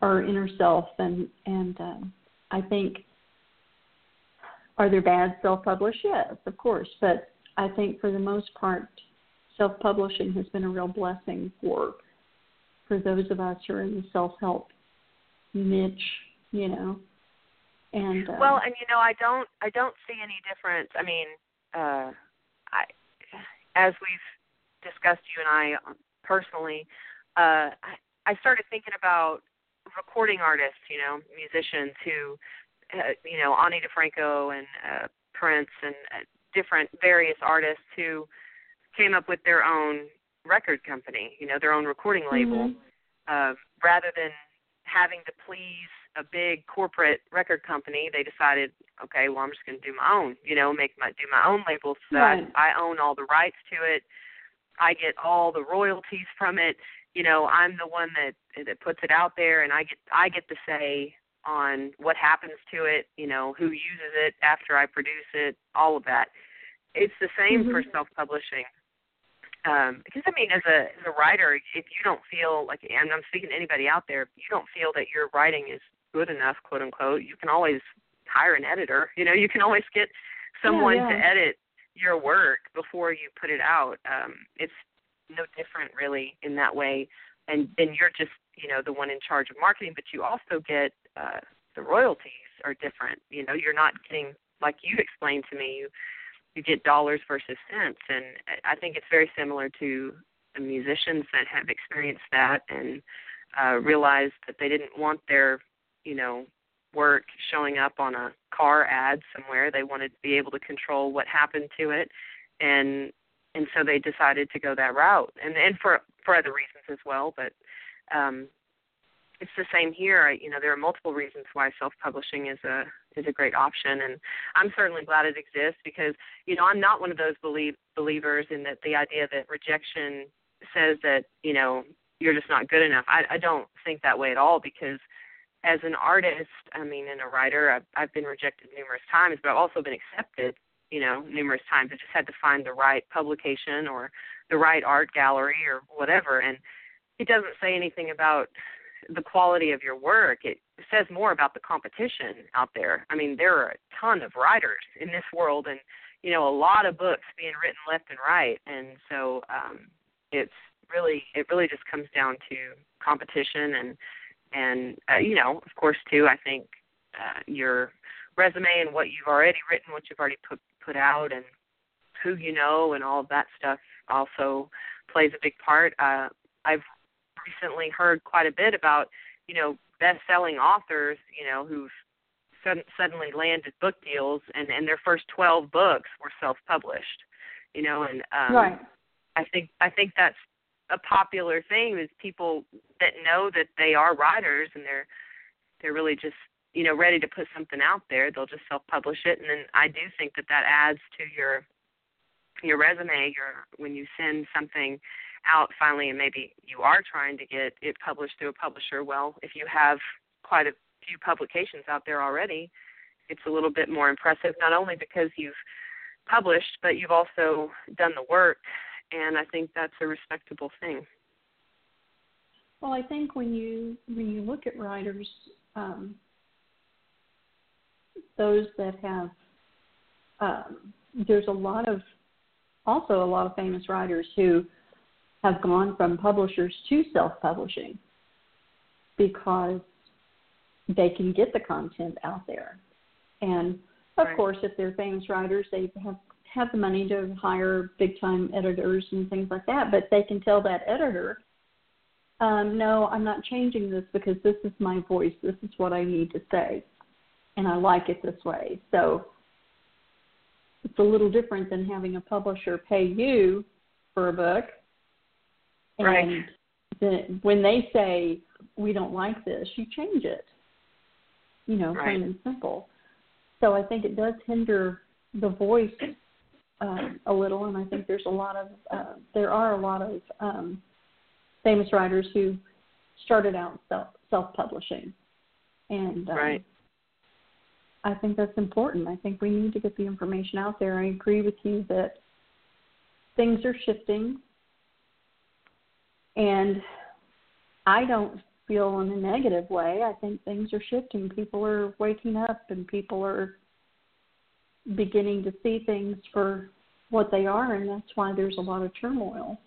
our inner self. And and um, I think, are there bad self-published? Yes, of course. But I think for the most part, self-publishing has been a real blessing for for those of us who are in the self-help niche. You know, and uh, well, and you know, I don't I don't see any difference. I mean, uh, I as we've discussed you and I personally, uh, I, I started thinking about recording artists, you know, musicians who, uh, you know, Ani DiFranco and uh, Prince and uh, different various artists who came up with their own record company, you know, their own recording label, mm-hmm. uh, rather than having to please a big corporate record company, they decided, okay, well, I'm just going to do my own, you know, make my do my own labels so right. that I own all the rights to it. I get all the royalties from it. You know, I'm the one that that puts it out there, and I get I get to say on what happens to it. You know, who uses it after I produce it, all of that. It's the same mm-hmm. for self-publishing um, because I mean, as a as a writer, if you don't feel like, and I'm speaking to anybody out there, if you don't feel that your writing is good enough, quote unquote, you can always hire an editor. You know, you can always get someone yeah, yeah. to edit your work before you put it out. Um, it's no different really in that way, and then you're just you know the one in charge of marketing, but you also get uh, the royalties are different. You know, you're not getting like you explained to me. You you get dollars versus cents and i think it's very similar to the musicians that have experienced that and uh realized that they didn't want their you know work showing up on a car ad somewhere they wanted to be able to control what happened to it and and so they decided to go that route and and for for other reasons as well but um it's the same here. I, you know, there are multiple reasons why self-publishing is a is a great option, and I'm certainly glad it exists because you know I'm not one of those believe believers in that the idea that rejection says that you know you're just not good enough. I, I don't think that way at all because as an artist, I mean, and a writer, I've, I've been rejected numerous times, but I've also been accepted, you know, numerous times. I just had to find the right publication or the right art gallery or whatever, and it doesn't say anything about the quality of your work. It says more about the competition out there. I mean, there are a ton of writers in this world, and you know, a lot of books being written left and right, and so um, it's really it really just comes down to competition and and uh, you know, of course, too. I think uh, your resume and what you've already written, what you've already put put out, and who you know, and all of that stuff also plays a big part. Uh, I've recently heard quite a bit about, you know, best-selling authors, you know, who've sud- suddenly landed book deals, and and their first 12 books were self-published, you know, and um, right. I think I think that's a popular thing is people that know that they are writers and they're they're really just you know ready to put something out there. They'll just self publish it. And then i do think that that adds to your your resume your when you send something out finally and maybe you are trying to get it published through a publisher, well, if you have quite a few publications out there already, it's a little bit more impressive, not only because you've published, but you've also done the work, and I think that's a respectable thing. Well, I think when you when you look at writers, um, those that have um, there's a lot of also a lot of famous writers who have gone from publishers to self publishing because they can get the content out there. And of right. course, if they're famous writers, they have have the money to hire big time editors and things like that. But they can tell that editor, um, no, I'm not changing this because this is my voice. This is what I need to say, and I like it this way. So it's a little different than having a publisher pay you for a book and right. the, when they say we don't like this, you change it. You know, right. plain and simple. So I think it does hinder the voice uh, a little, and I think there's a lot of uh, there are a lot of um, famous writers who started out self self publishing, and um, right. I think that's important. I think we need to get the information out there. I agree with you that things are shifting and I don't feel in a negative way. I think things are shifting. People are waking up and people are beginning to see things for what they are, and that's why there's a lot of turmoil.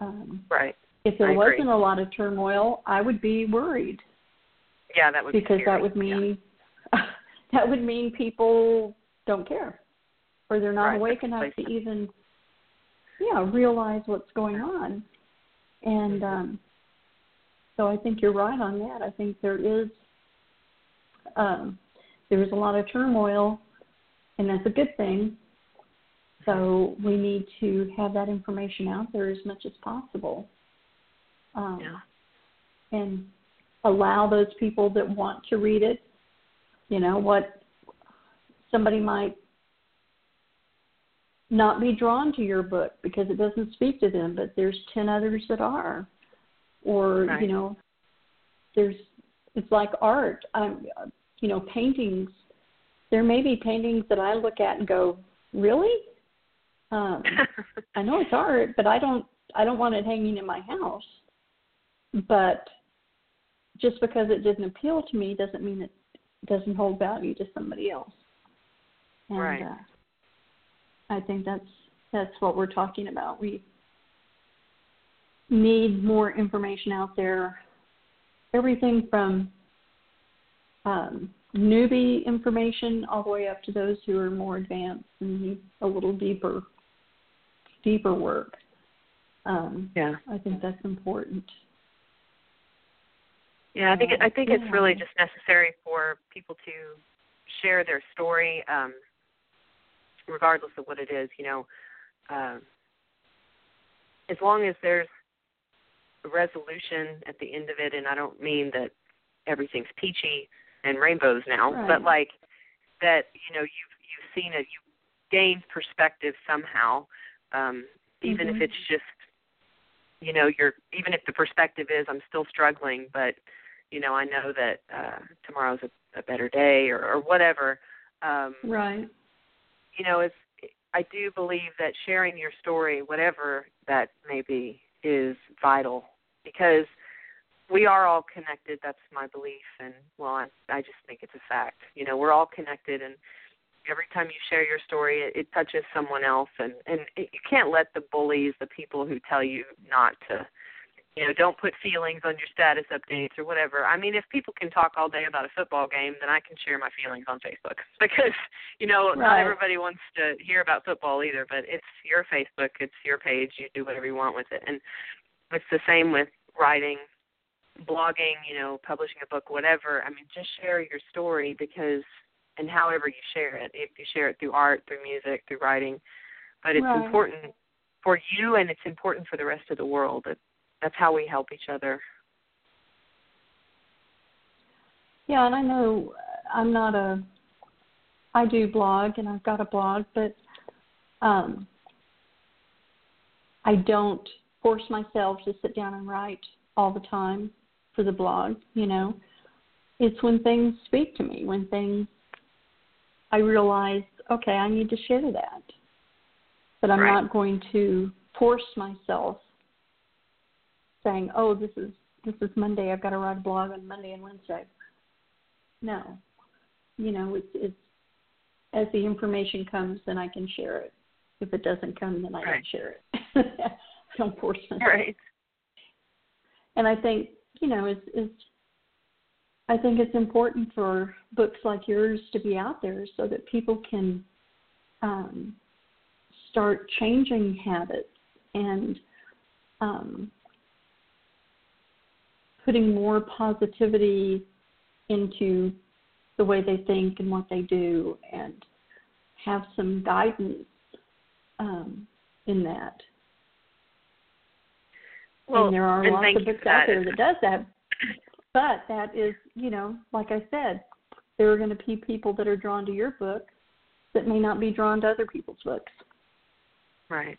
Um, right. If there I wasn't agree. a lot of turmoil, I would be worried. Yeah, that would because be that would mean yeah. that would mean people don't care or they're not right. awake enough to even yeah realize what's going on and um, so I think you're right on that. I think there is um, there is a lot of turmoil, and that's a good thing. So we need to have that information out there as much as possible. Um, yeah. And allow those people that want to read it. You know what somebody might not be drawn to your book because it doesn't speak to them, but there's 10 others that are. Or, right. you know, there's it's like art. Um, you know, paintings. There may be paintings that I look at and go, "Really?" Um, I know it's art, but I don't. I don't want it hanging in my house. But just because it didn't appeal to me doesn't mean it doesn't hold value to somebody else. And, right. Uh, I think that's that's what we're talking about. We need more information out there. Everything from um, newbie information all the way up to those who are more advanced and need a little deeper deeper work. Um, yeah, I think that's important. Yeah, I think I think yeah. it's really just necessary for people to share their story, um, regardless of what it is. You know, um, as long as there's a resolution at the end of it, and I don't mean that everything's peachy and rainbows now, right. but like that, you know, you've you've seen it, you've gained perspective somehow, um, even mm-hmm. if it's just, you know, you're even if the perspective is I'm still struggling, but you know, I know that uh, tomorrow's a, a better day or, or whatever. Um, right. You know, it's I do believe that sharing your story, whatever that may be, is vital because we are all connected. That's my belief, and well, I, I just think it's a fact. You know, we're all connected, and every time you share your story, it, it touches someone else, and and it, you can't let the bullies, the people who tell you not to, you know, don't put feelings on your status updates or whatever. I mean, if people can talk all day about a football game, then I can share my feelings on Facebook because you know right. not everybody wants to hear about football either. But it's your Facebook, it's your page. You do whatever you want with it, and it's the same with writing blogging, you know, publishing a book, whatever. I mean, just share your story because, and however you share it, if you share it through art, through music, through writing, but it's right. important for you and it's important for the rest of the world. That that's how we help each other. Yeah, and I know I'm not a. I do blog and I've got a blog, but um, I don't force myself to sit down and write all the time for the blog, you know. It's when things speak to me, when things I realize, okay, I need to share that. But I'm right. not going to force myself saying, "Oh, this is this is Monday. I've got to write a blog on Monday and Wednesday." No, you know, it's it's as the information comes, then I can share it. If it doesn't come, then I right. don't share it. I don't force myself. Right. And I think you know, it's, it's I think it's important for books like yours to be out there so that people can um, start changing habits and um, putting more positivity into the way they think and what they do and have some guidance um, in that. Well, and there are and lots of books out there that does that. But that is, you know, like I said, there are going to be people that are drawn to your book that may not be drawn to other people's books. Right.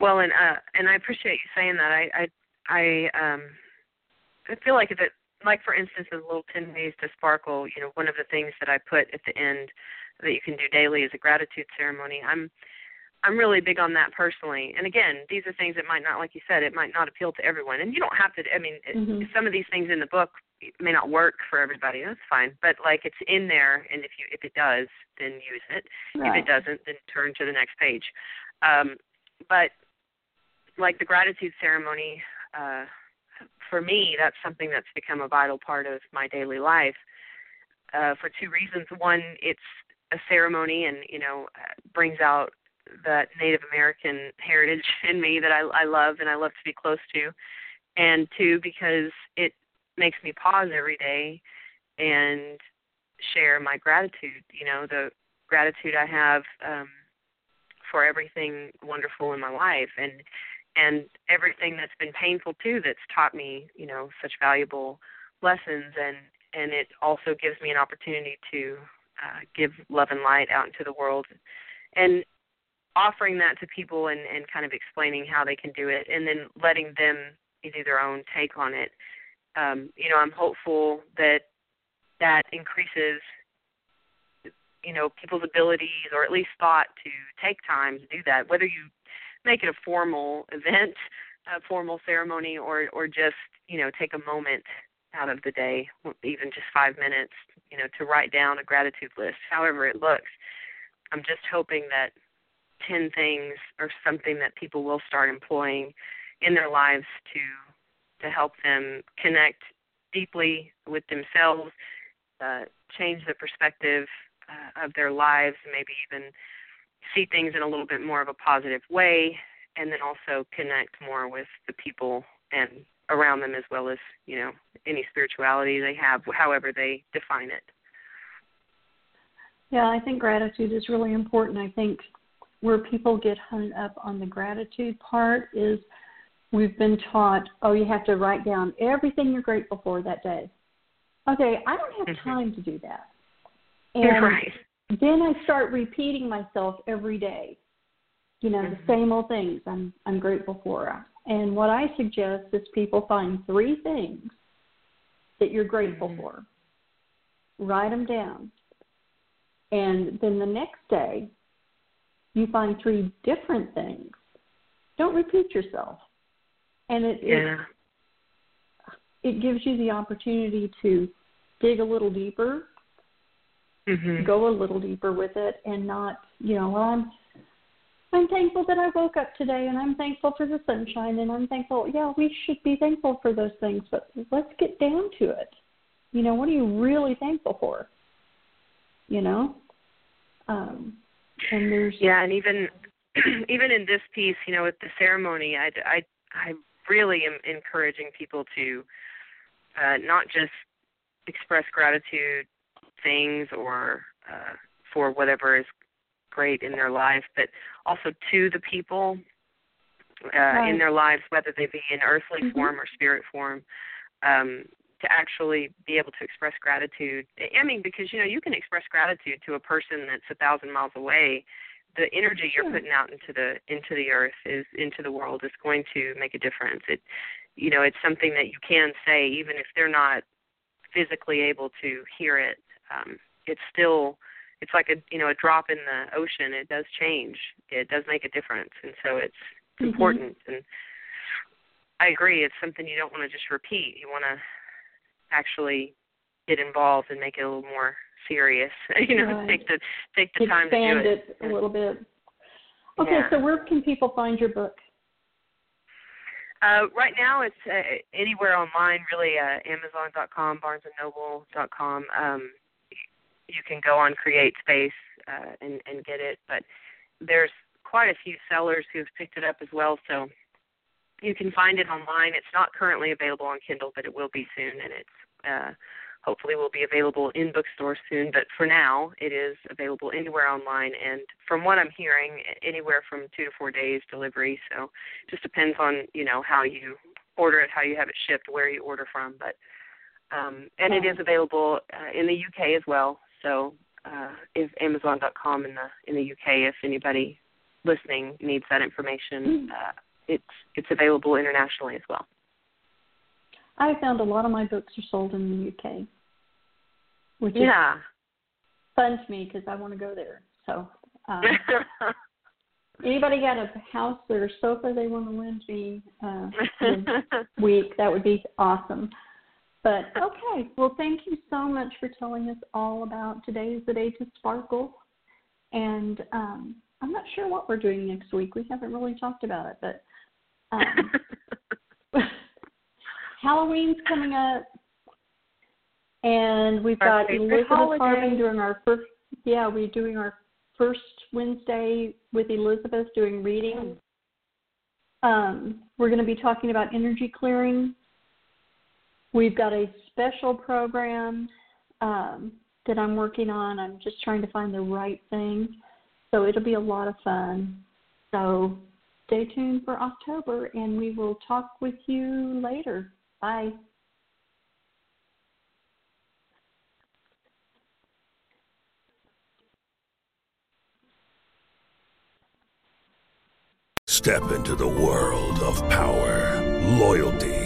Well, and uh, and I appreciate you saying that. I I I um I feel like if it like for instance the little ten ways to sparkle, you know, one of the things that I put at the end that you can do daily is a gratitude ceremony. I'm I'm really big on that personally. And again, these are things that might not, like you said, it might not appeal to everyone. And you don't have to. I mean, mm-hmm. some of these things in the book may not work for everybody. That's fine. But like it's in there, and if you if it does, then use it. Right. If it doesn't, then turn to the next page. Um, but like the gratitude ceremony, uh, for me, that's something that's become a vital part of my daily life. Uh, for two reasons. One, it's a ceremony, and you know, brings out that Native American heritage in me that I, I love and I love to be close to, and two because it makes me pause every day and share my gratitude. You know, the gratitude I have um, for everything wonderful in my life and and everything that's been painful too that's taught me you know such valuable lessons and and it also gives me an opportunity to uh, give love and light out into the world and offering that to people and, and kind of explaining how they can do it and then letting them do their own take on it. Um, you know i'm hopeful that that increases you know people's abilities or at least thought to take time to do that whether you make it a formal event a formal ceremony or or just you know take a moment out of the day even just 5 minutes you know to write down a gratitude list however it looks. I'm just hoping that 10 things are something that people will start employing in their lives to to help them connect deeply with themselves uh, change the perspective uh, of their lives, maybe even see things in a little bit more of a positive way, and then also connect more with the people and around them as well as you know any spirituality they have, however they define it. Yeah, I think gratitude is really important. I think where people get hung up on the gratitude part is we've been taught, oh, you have to write down everything you're grateful for that day. Okay, I don't have mm-hmm. time to do that. And right. then I start repeating myself every day. You know, mm-hmm. the same old things I'm I'm grateful for. And what I suggest is people find three things that you're grateful mm-hmm. for. Write them down. And then the next day, you find three different things. Don't repeat yourself. And it, yeah. it, it gives you the opportunity to dig a little deeper mm-hmm. go a little deeper with it and not, you know, well, I'm I'm thankful that I woke up today and I'm thankful for the sunshine and I'm thankful. Yeah, we should be thankful for those things, but let's get down to it. You know, what are you really thankful for? You know? Um and there's Yeah, and even even in this piece, you know, with the ceremony, I I I really am encouraging people to uh not just express gratitude things or uh, for whatever is great in their life, but also to the people uh, right. in their lives, whether they be in earthly mm-hmm. form or spirit form, um, to actually be able to express gratitude. I mean, because you know you can express gratitude to a person that's a thousand miles away. The energy you're putting out into the into the earth is into the world is going to make a difference. It, you know, it's something that you can say even if they're not physically able to hear it um, it's still it's like a you know a drop in the ocean. It does change. It does make a difference, and so it's mm-hmm. important. And I agree. It's something you don't want to just repeat. You want to actually get involved and make it a little more serious. you know, right. take the take the Expand time to do it. it a little bit. Okay, yeah. so where can people find your book? Uh, right now, it's uh, anywhere online, really. Uh, Amazon.com, BarnesandNoble.com. Um, you can go on CreateSpace uh, and, and get it. But there's quite a few sellers who've picked it up as well, so you can find it online. It's not currently available on Kindle, but it will be soon, and it's uh, hopefully will be available in bookstores soon. But for now, it is available anywhere online, and from what I'm hearing, anywhere from two to four days delivery. So it just depends on you know how you order it, how you have it shipped, where you order from, but um, and it is available uh, in the UK as well. So uh, is Amazon.com in the in the UK if anybody listening needs that information. Mm. Uh, it's it's available internationally as well. I found a lot of my books are sold in the UK, which yeah. is fun to me because I want to go there. So, um, anybody got a house or a sofa they want to lend me uh, week? That would be awesome. But okay, well, thank you so much for telling us all about today is the day to sparkle, and um, I'm not sure what we're doing next week. We haven't really talked about it, but um, Halloween's coming up, and we've got Elizabeth Harbin doing our first. Yeah, we're doing our first Wednesday with Elizabeth doing reading. Um, we're going to be talking about energy clearing We've got a special program um, that I'm working on. I'm just trying to find the right thing. So it'll be a lot of fun. So stay tuned for October and we will talk with you later. Bye. Step into the world of power, loyalty